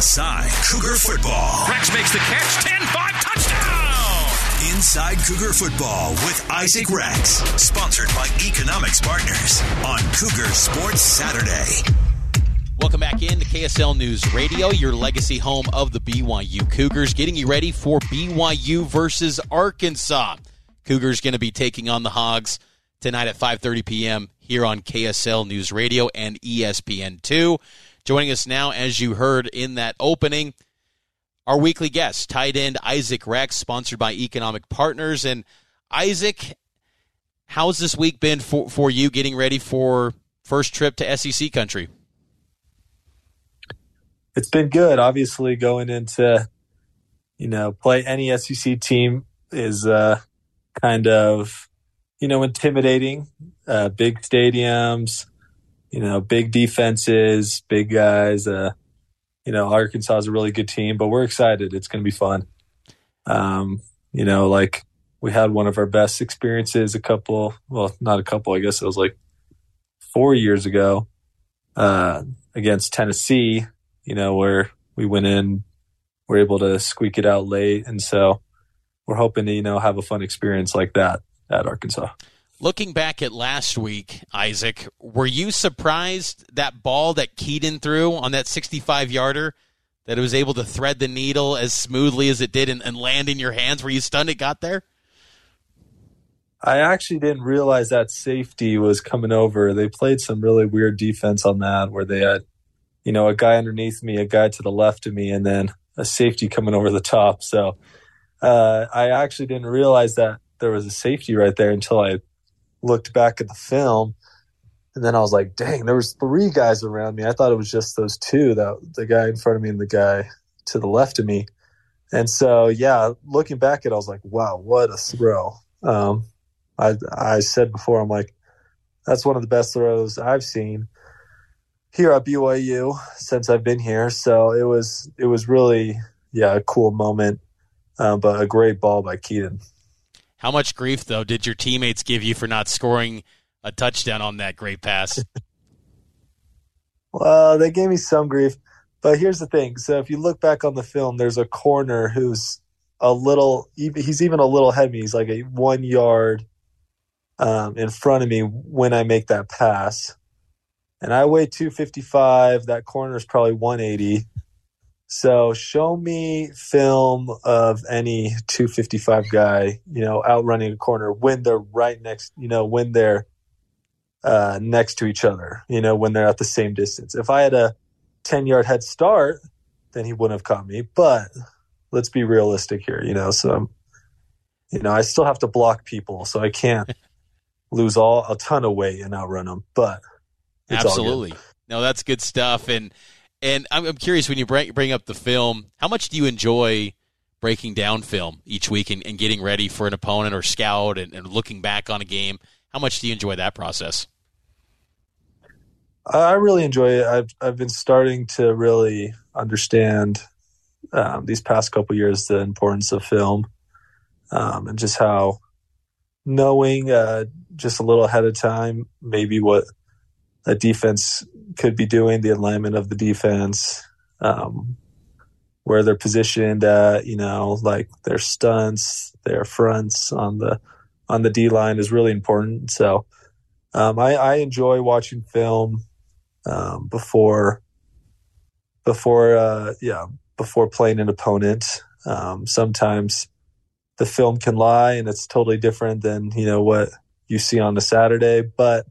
Inside Cougar Football. Rex makes the catch. 10 5 touchdown. Inside Cougar Football with Isaac Rex. Sponsored by Economics Partners on Cougar Sports Saturday. Welcome back in to KSL News Radio, your legacy home of the BYU Cougars, getting you ready for BYU versus Arkansas. Cougars going to be taking on the Hogs tonight at 5:30 p.m. here on KSL News Radio and ESPN2. Joining us now, as you heard in that opening, our weekly guest, tight end Isaac Rex, sponsored by Economic Partners. And Isaac, how's this week been for, for you getting ready for first trip to SEC country? it's been good. Obviously, going into you know play any SEC team is uh, kind of you know intimidating. Uh, big stadiums, you know, big defenses, big guys. Uh, you know, Arkansas is a really good team, but we're excited. It's going to be fun. Um, you know, like we had one of our best experiences a couple, well, not a couple, I guess it was like four years ago uh, against Tennessee you know, where we went in, we're able to squeak it out late. And so we're hoping to, you know, have a fun experience like that at Arkansas. Looking back at last week, Isaac, were you surprised that ball that Kedon threw on that 65 yarder that it was able to thread the needle as smoothly as it did and, and land in your hands? Were you stunned it got there? I actually didn't realize that safety was coming over. They played some really weird defense on that where they had you know, a guy underneath me, a guy to the left of me, and then a safety coming over the top. So uh, I actually didn't realize that there was a safety right there until I looked back at the film. And then I was like, dang, there was three guys around me. I thought it was just those two, that the guy in front of me and the guy to the left of me. And so, yeah, looking back at it, I was like, wow, what a throw. Um, I, I said before, I'm like, that's one of the best throws I've seen here at BYU since I've been here. So it was it was really yeah a cool moment, uh, but a great ball by Kedon. How much grief though did your teammates give you for not scoring a touchdown on that great pass? well, they gave me some grief, but here's the thing. So if you look back on the film, there's a corner who's a little. He's even a little ahead of me. He's like a one yard um, in front of me when I make that pass and I weigh 255. That corner is probably 180. So show me film of any 255 guy, you know, outrunning a corner when they're right next, you know, when they're uh, next to each other, you know, when they're at the same distance. If I had a 10 yard head start, then he wouldn't have caught me. But let's be realistic here, you know. So, you know, I still have to block people, so I can't lose all a ton of weight and outrun them. But Absolutely. No, that's good stuff. And and I'm, I'm curious when you bring bring up the film, how much do you enjoy breaking down film each week and, and getting ready for an opponent or scout and, and, looking back on a game? How much do you enjoy that process? I really enjoy it. I've I've been starting to really understand um, these past couple years the importance of film um, and just how knowing uh, just a little ahead of time maybe what a defense could be doing, the alignment of the defense, um, where they're positioned at, you know, like their stunts, their fronts on the on the D line is really important. So um, I, I, enjoy watching film um, before before uh, yeah before playing an opponent. Um, sometimes the film can lie and it's totally different than you know what you see on a Saturday, but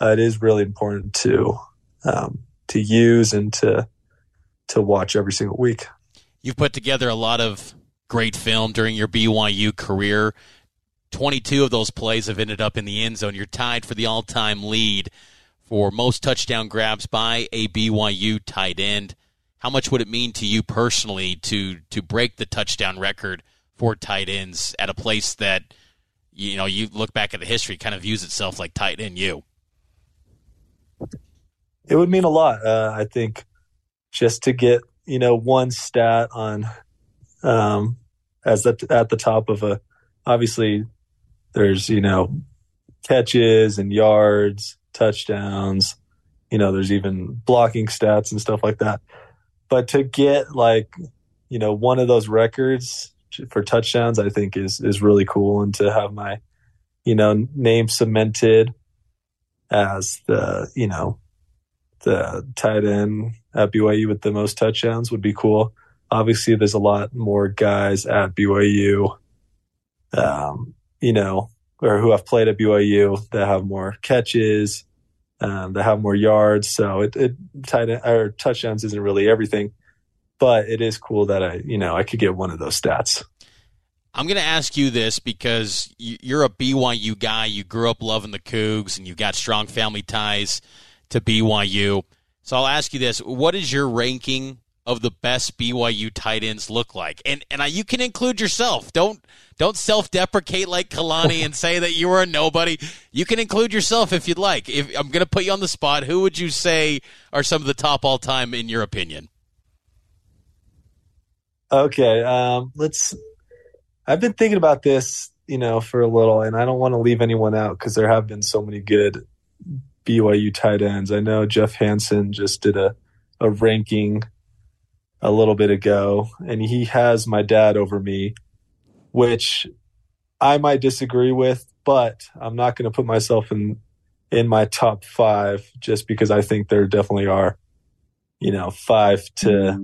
uh, it is really important to um, to use and to to watch every single week. You've put together a lot of great film during your BYU career. 22 of those plays have ended up in the end zone. You're tied for the all-time lead for most touchdown grabs by a BYU tight end. How much would it mean to you personally to to break the touchdown record for tight ends at a place that you know you look back at the history kind of views itself like tight end you? It would mean a lot. Uh, I think just to get you know one stat on um, as at, at the top of a obviously there's you know catches and yards, touchdowns. You know, there's even blocking stats and stuff like that. but to get like you know one of those records for touchdowns, I think is is really cool, and to have my you know name cemented as the you know the tight end at BYU with the most touchdowns would be cool. Obviously, there's a lot more guys at BYU, um, you know, or who have played at BYU that have more catches, um, that have more yards. So it, it tight end, or touchdowns isn't really everything, but it is cool that I, you know, I could get one of those stats. I'm going to ask you this because you're a BYU guy. You grew up loving the Cougs, and you've got strong family ties to BYU. So I'll ask you this: What is your ranking of the best BYU tight ends look like? And and I, you can include yourself. Don't don't self deprecate like Kalani and say that you were a nobody. You can include yourself if you'd like. If I'm going to put you on the spot, who would you say are some of the top all time in your opinion? Okay, um, let's. I've been thinking about this, you know, for a little, and I don't want to leave anyone out because there have been so many good BYU tight ends. I know Jeff Hansen just did a, a ranking a little bit ago, and he has my dad over me, which I might disagree with, but I'm not going to put myself in in my top five just because I think there definitely are, you know, five to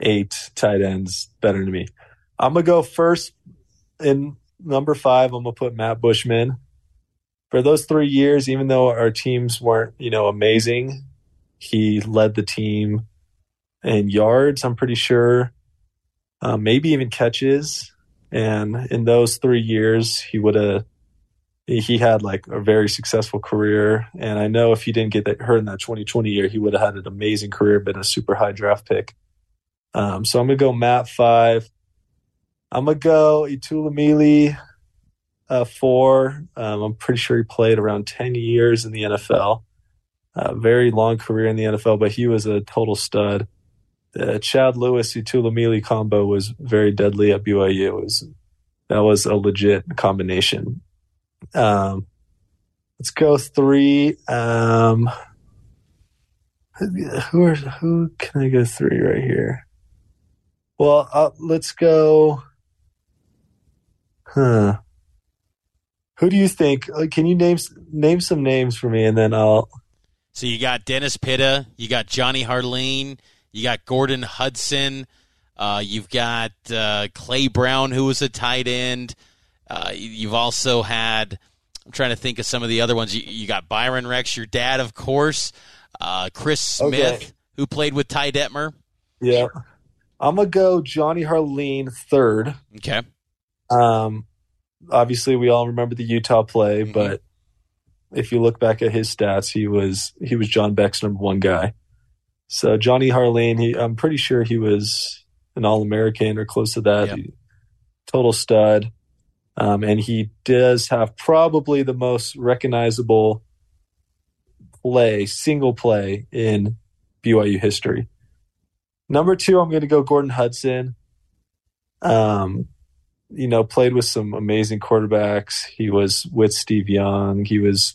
eight tight ends better than me. I'm gonna go first in number five. I'm gonna put Matt Bushman for those three years, even though our teams weren't, you know, amazing, he led the team in yards, I'm pretty sure, uh, maybe even catches. And in those three years, he would have, he had like a very successful career. And I know if he didn't get that hurt in that 2020 year, he would have had an amazing career, been a super high draft pick. Um, so I'm going to go Matt five. I'm going to go Itula Mili uh, four. Um, I'm pretty sure he played around 10 years in the NFL. Uh, very long career in the NFL, but he was a total stud. The Chad Lewis Itula Mili combo was very deadly at BYU. It was that was a legit combination. Um, let's go three. Um, who are who can I go three right here? Well, uh, let's go. Huh. Who do you think? Can you name name some names for me, and then I'll. So you got Dennis Pitta, you got Jonny Harline, you got Gordon Hudson, uh, you've got uh, Clay Brown, who was a tight end. Uh, you've also had. I'm trying to think of some of the other ones. You, you got Byron Rex, your dad, of course. Uh, Chris Smith, okay. who played with Ty Detmer. Yeah, I'm gonna go Jonny Harline third. Okay. Um, obviously we all remember the Utah play, mm-hmm. but if you look back at his stats, he was he was John Beck's number one guy. So Jonny Harline, he I'm pretty sure he was an All American or close to that. Yep. He, total stud. Um, and he does have probably the most recognizable play, single play in BYU history. Number two, I'm going to go Gordon Hudson. Um, you know, played with some amazing quarterbacks. He was with Steve Young. He was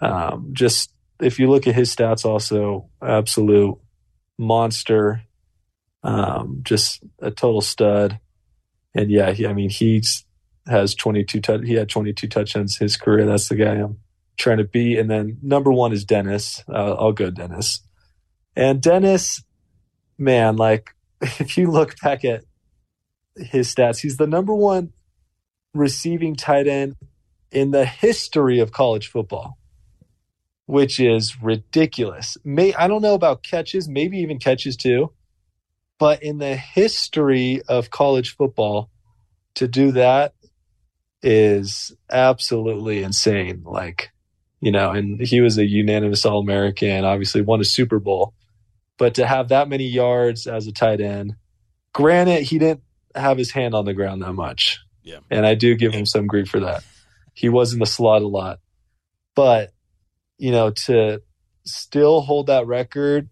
um, just, if you look at his stats, also absolute monster, um, just a total stud. And yeah, he, I mean, he's has 22, t- he had 22 touchdowns his career. That's the guy I'm trying to beat. And then number one is Dennis. Uh, I'll go Dennis. And Dennis, man, like if you look back at his stats. He's the number one receiving tight end in the history of college football, which is ridiculous. May I don't know about catches, maybe even catches too, but in the history of college football, to do that is absolutely insane. Like, you know, and he was a unanimous All American, obviously won a Super Bowl, but to have that many yards as a tight end, granted, he didn't have his hand on the ground that much. Yeah. And I do give him some grief for that. He was in the slot a lot. But, you know, to still hold that record,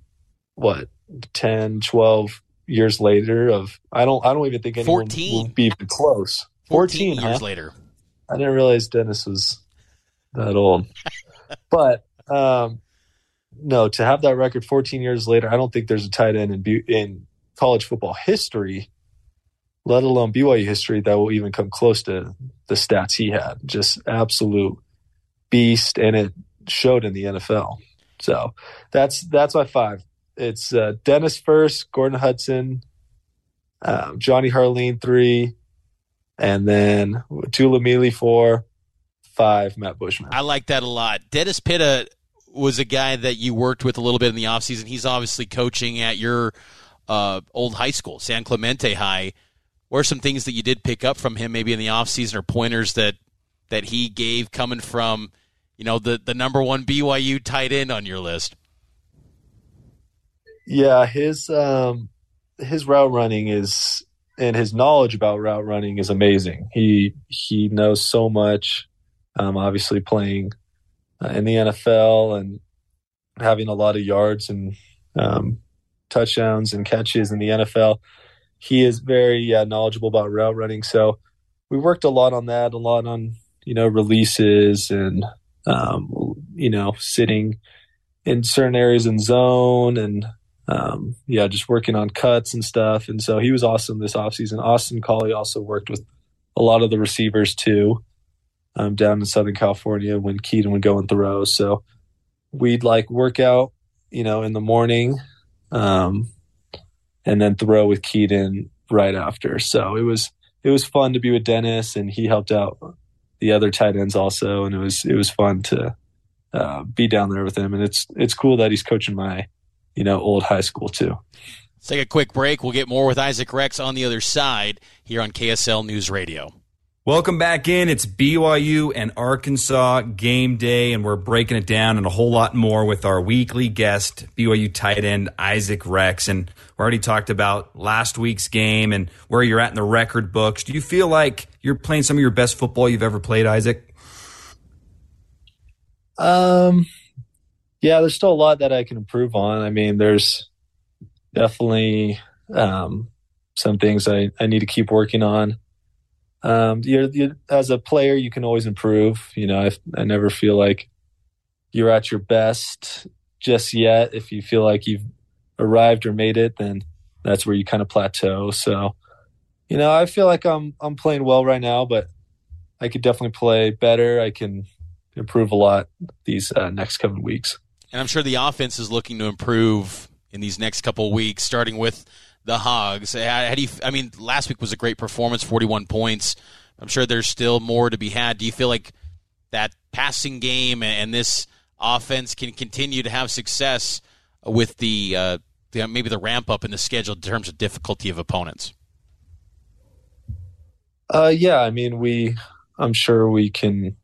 what, 10, 12 years later of I don't I don't even think anyone 14. will be even close. 14, 14 years huh? later. I didn't realize Dennis was that old. but um no, to have that record 14 years later, I don't think there's a tight end in in college football history, let alone BYU history, that will even come close to the stats he had. Just absolute beast, and it showed in the NFL. So that's that's my five. It's uh, Dennis first, Gordon Hudson, um, Jonny Harline three, and then Tuipulotu four, five, Matt Bushman. I like that a lot. Dennis Pitta was a guy that you worked with a little bit in the offseason. He's obviously coaching at your uh, old high school, San Clemente High. What are some things that you did pick up from him maybe in the offseason or pointers that that he gave coming from, you know, the, the number one BYU tight end on your list? Yeah, his um his route running is and his knowledge about route running is amazing. He he knows so much. Um, obviously playing uh, in the NFL and having a lot of yards and um, touchdowns and catches in the NFL. He is very knowledgeable about route running. So we worked a lot on that, a lot on you know releases and um, you know sitting in certain areas in zone and um, yeah, just working on cuts and stuff. And so he was awesome this offseason. Austin Collie also worked with a lot of the receivers too um, down in Southern California when Kedon would go and throw. So we'd like work out, you know, in the morning um, and then throw with Kedon right after. So it was it was fun to be with Dennis, and he helped out the other tight ends also, and it was it was fun to uh, be down there with him. And it's it's cool that he's coaching my you know old high school too. Let's take a quick break. We'll get more with Isaac Rex on the other side here on KSL News Radio. Welcome back in. It's BYU and Arkansas game day, and we're breaking it down and a whole lot more with our weekly guest, BYU tight end Isaac Rex. And we already talked about last week's game and where you're at in the record books. Do you feel like you're playing some of your best football you've ever played, Isaac? Um, yeah, there's still a lot that I can improve on. I mean, there's definitely um, some things I, I need to keep working on um, you're, you're, as a player, you can always improve. You know, I, I never feel like you're at your best just yet. If you feel like you've arrived or made it, then that's where you kind of plateau. So, you know, I feel like I'm I'm playing well right now, but I could definitely play better. I can improve a lot these uh, next coming weeks. And I'm sure the offense is looking to improve in these next couple weeks, starting with the Hogs. I mean, last week was a great performance, forty-one points. I'm sure there's still more to be had. Do you feel like that passing game and this offense can continue to have success with the, uh, the maybe the ramp up in the schedule in terms of difficulty of opponents? Uh, yeah, I mean, we. I'm sure we can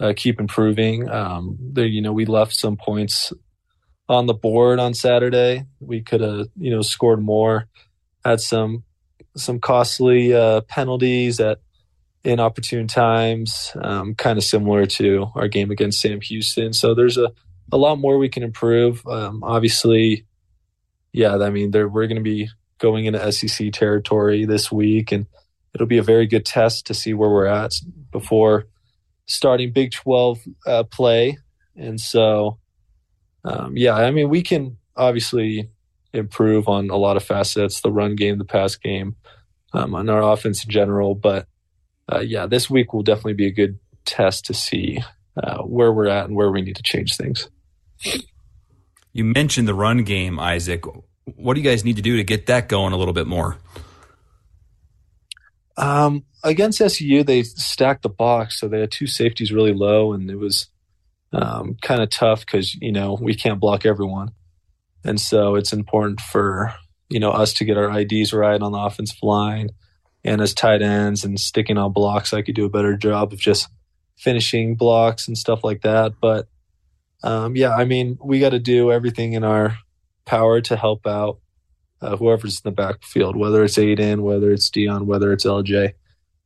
uh, keep improving. Um, there, you know, we left some points on the board on Saturday. We could have, you know, scored more. Had some some costly uh, penalties at inopportune times, um, kind of similar to our game against Sam Houston. So there's a a lot more we can improve. Um, obviously, yeah, I mean, we're going to be going into SEC territory this week, and it'll be a very good test to see where we're at before starting Big 12 uh, play. And so, um, yeah, I mean, we can obviously improve on a lot of facets the run game, the pass game, um, on our offense in general. But uh, yeah, this week will definitely be a good test to see uh, where we're at and where we need to change things. You mentioned the run game, Isaac. What do you guys need to do to get that going a little bit more? Um, against SU, they stacked the box, so they had two safeties really low, and it was um, kind of tough because you know we can't block everyone, and so it's important for you know us to get our IDs right on the offensive line and as tight ends and sticking on blocks. I could do a better job of just finishing blocks and stuff like that. But um, yeah, I mean, we got to do everything in our power to help out uh, whoever's in the backfield, whether it's Aidan, whether it's Deion, whether it's LJ.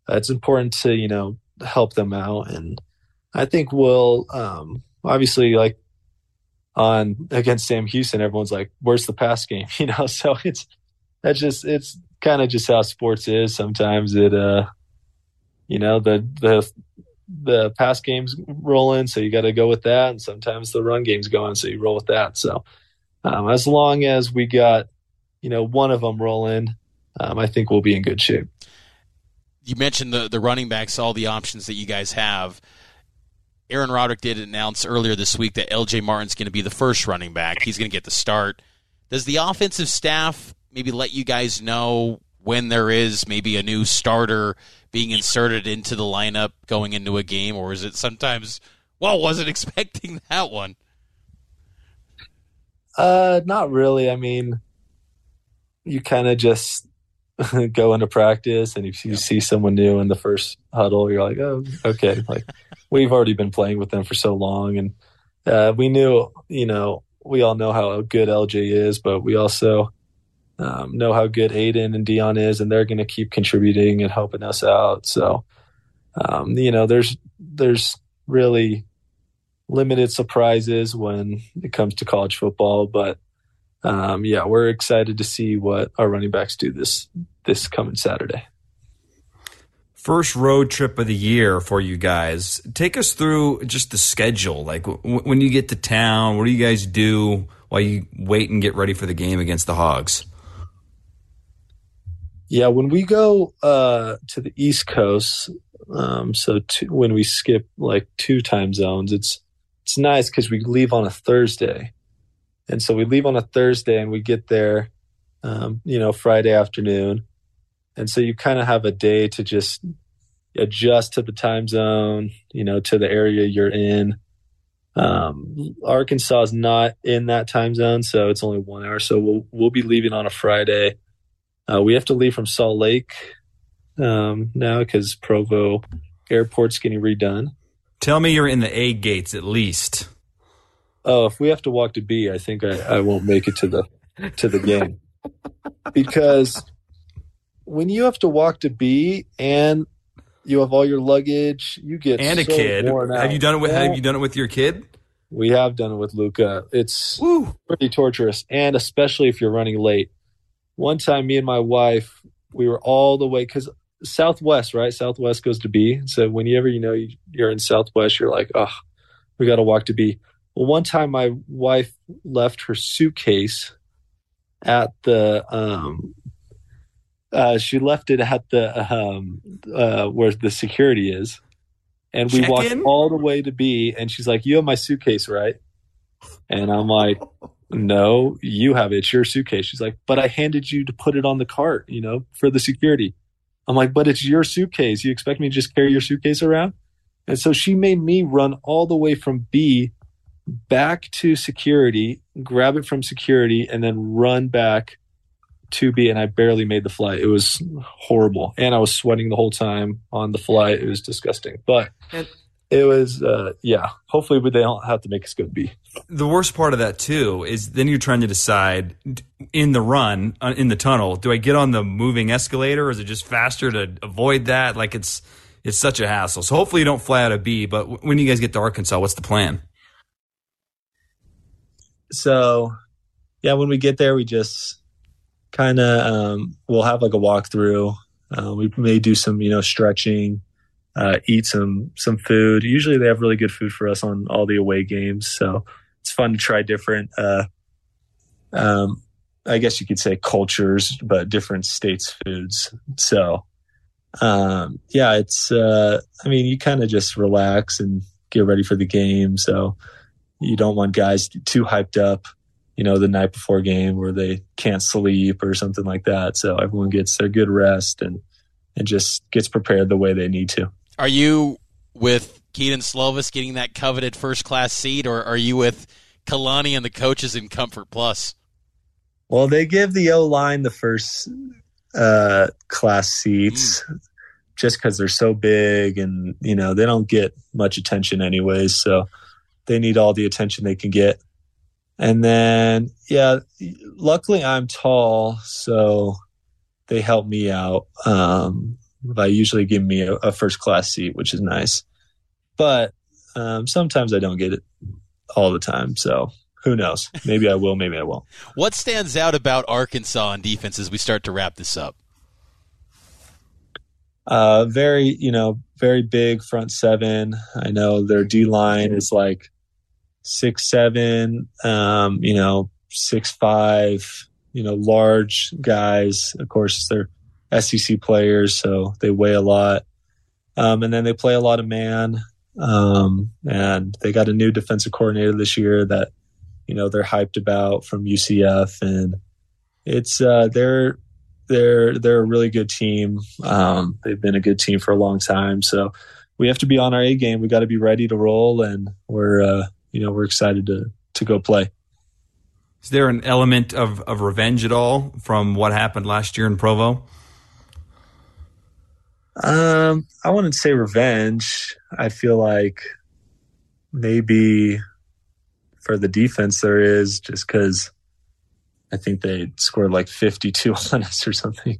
Uh, it's important to you know help them out and I think we'll um, obviously like on against Sam Houston, everyone's like, "Where's the pass game?" You know, so it's that's just it's kind of just how sports is. Sometimes it, uh, you know, the the the pass game's rolling, so you got to go with that. And sometimes the run game's going, so you roll with that. So um, as long as we got, you know, one of them rolling, um, I think we'll be in good shape. You mentioned the the running backs, all the options that you guys have. Aaron Roderick did announce earlier this week that LJ Martin's going to be the first running back. He's going to get the start. Does the offensive staff maybe let you guys know when there is maybe a new starter being inserted into the lineup going into a game, or is it sometimes, well, wasn't expecting that one? Uh, not really. I mean, you kind of just go into practice, and if you yeah. see someone new in the first huddle, you're like, oh, okay. Like we've already been playing with them for so long, and uh, we knew, you know, we all know how good LJ is, but we also um, know how good Aidan and Deion is, and they're going to keep contributing and helping us out. So, um, you know, there's there's really limited surprises when it comes to college football, but um, yeah, we're excited to see what our running backs do this this coming Saturday. First road trip of the year for you guys. Take us through just the schedule. Like w- when you get to town, what do you guys do while you wait and get ready for the game against the Hogs? Yeah, when we go uh, to the East Coast, um, so two, when we skip like two time zones, it's it's nice because we leave on a Thursday, and so we leave on a Thursday and we get there, um, you know, Friday afternoon, and so you kind of have a day to just adjust to the time zone, you know, to the area you're in. Um, Arkansas is not in that time zone, so it's only one hour. So we'll we'll be leaving on a Friday uh, we have to leave from Salt Lake um, now because Provo Airport's getting redone. Tell me you're in the A gates at least. Oh, if we have to walk to B, I think I, I won't make it to the to the game because when you have to walk to B and you have all your luggage, you get and a so kid. Have you done it with yeah. Have you done it with your kid? We have done it with Luca. It's Woo. pretty torturous, and especially if you're running late one time me and my wife we were all the way because southwest right southwest goes to b so whenever you know you're in southwest you're like oh we got to walk to b well one time my wife left her suitcase at the um uh, she left it at the um uh where the security is and we Check walked in? all the way to b and she's like you have my suitcase right and i'm like no, you have it. It's your suitcase. She's like, but I handed you to put it on the cart, you know, for the security. I'm like, but it's your suitcase. You expect me to just carry your suitcase around? And so she made me run all the way from B back to security, grab it from security, and then run back to B. And I barely made the flight. It was horrible. And I was sweating the whole time on the flight. It was disgusting. But and it was uh, yeah hopefully they don't have to make us go to b the worst part of that too is then you're trying to decide in the run uh, in the tunnel do i get on the moving escalator or is it just faster to avoid that like it's it's such a hassle so hopefully you don't fly out of b but when you guys get to arkansas what's the plan so yeah when we get there we just kind of um, we'll have like a walkthrough uh, we may do some you know stretching uh, eat some some food. Usually they have really good food for us on all the away games, so it's fun to try different. Uh, um, I guess you could say cultures, but different states' foods. So, um, yeah, it's. Uh, I mean, you kind of just relax and get ready for the game. So you don't want guys too hyped up, you know, the night before game where they can't sleep or something like that. So everyone gets their good rest and and just gets prepared the way they need to. Are you with Kedon Slovis getting that coveted first class seat, or are you with Kalani and the coaches in Comfort Plus? Well, they give the O line the first uh, class seats mm. just because they're so big and, you know, they don't get much attention anyways. So they need all the attention they can get. And then, yeah, luckily I'm tall, so they help me out. Um, by usually giving me a, a first class seat, which is nice. But um, sometimes I don't get it all the time. So who knows? Maybe I will, maybe I won't. what stands out about Arkansas on defense as we start to wrap this up? Uh, very, you know, very big front seven. I know their D line is like six seven. Um, you know, six five. You know, large guys. Of course, they're SEC players, so they weigh a lot. Um, and then they play a lot of man. Um, and they got a new defensive coordinator this year that, you know, they're hyped about from UCF, and it's uh, they're they're they're a really good team. Um, they've been a good team for a long time, so we have to be on our A game. We got to be ready to roll, and we're uh, you know we're excited to to go play. Is there an element of, of revenge at all from what happened last year in Provo? Um, I wouldn't say revenge. I feel like maybe for the defense there is just because I think they scored like 52 on us or something,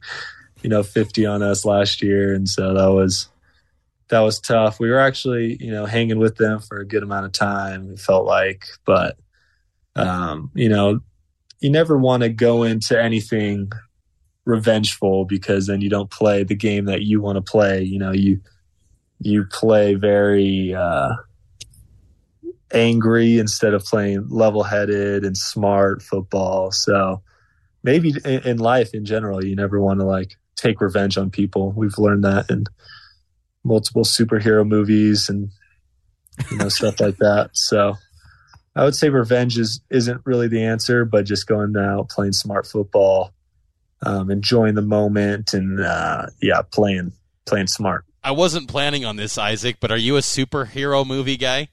you know, 50 on us last year. And so that was, that was tough. We were actually, you know, hanging with them for a good amount of time. It felt like, but, um, you know, you never want to go into anything revengeful because then you don't play the game that you want to play. You know, you you play very uh, angry instead of playing level-headed and smart football. So maybe in, in life in general, you never want to like take revenge on people. We've learned that in multiple superhero movies and you know stuff like that. So I would say revenge is isn't really the answer, but just going out playing smart football um, enjoying the moment and uh, yeah, playing playing smart. I wasn't planning on this, Isaac, but are you a superhero movie guy?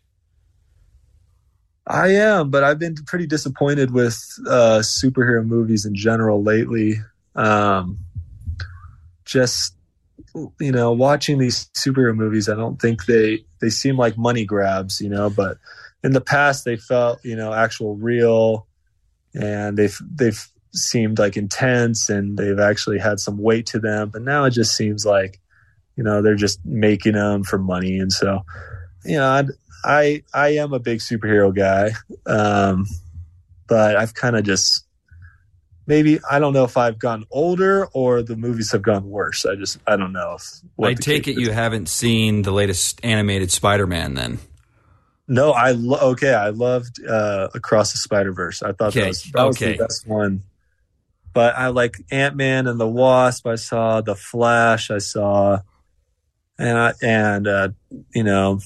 I am, but I've been pretty disappointed with uh, superhero movies in general lately. Um, just you know, watching these superhero movies, I don't think they they seem like money grabs, you know. But in the past, they felt you know actual real, and they've they've seemed like intense and they've actually had some weight to them. But now it just seems like, you know, they're just making them for money. And so, you know, I'd, I I am a big superhero guy, um, but I've kind of just maybe I don't know if I've gotten older or the movies have gone worse. I just I don't know. If, I take it is. you haven't seen the latest animated Spider-Man then. No, I lo- okay. I loved uh, Across the Spider Verse. I thought okay. that was, that was okay. the best one but I like Ant Man and the Wasp. I saw the Flash. I saw, and I, and uh, you know,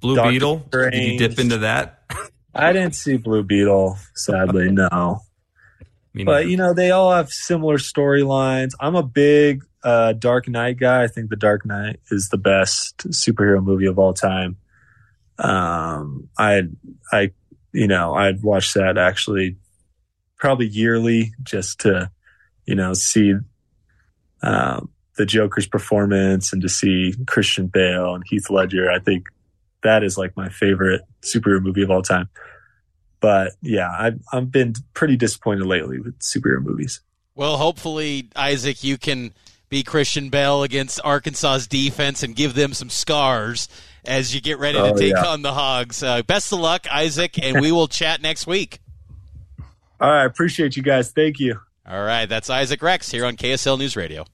Blue Doctor Beetle. Strange. Did you dip into that? I didn't see Blue Beetle, sadly. No, but you know they all have similar storylines. I'm a big uh, Dark Knight guy. I think the Dark Knight is the best superhero movie of all time. Um, I, I, you know, I'd watch that actually probably yearly just to, you know, see um, the Joker's performance and to see Christian Bale and Heath Ledger. I think that is like my favorite superhero movie of all time. But yeah, I've, I've been pretty disappointed lately with superhero movies. Well, hopefully, Isaac, you can be Christian Bale against Arkansas's defense and give them some scars as you get ready to oh, take yeah. on the Hogs. Uh, best of luck, Isaac, and we will chat next week. All right. Appreciate you guys. Thank you. All right. That's Isaac Rex here on KSL News Radio.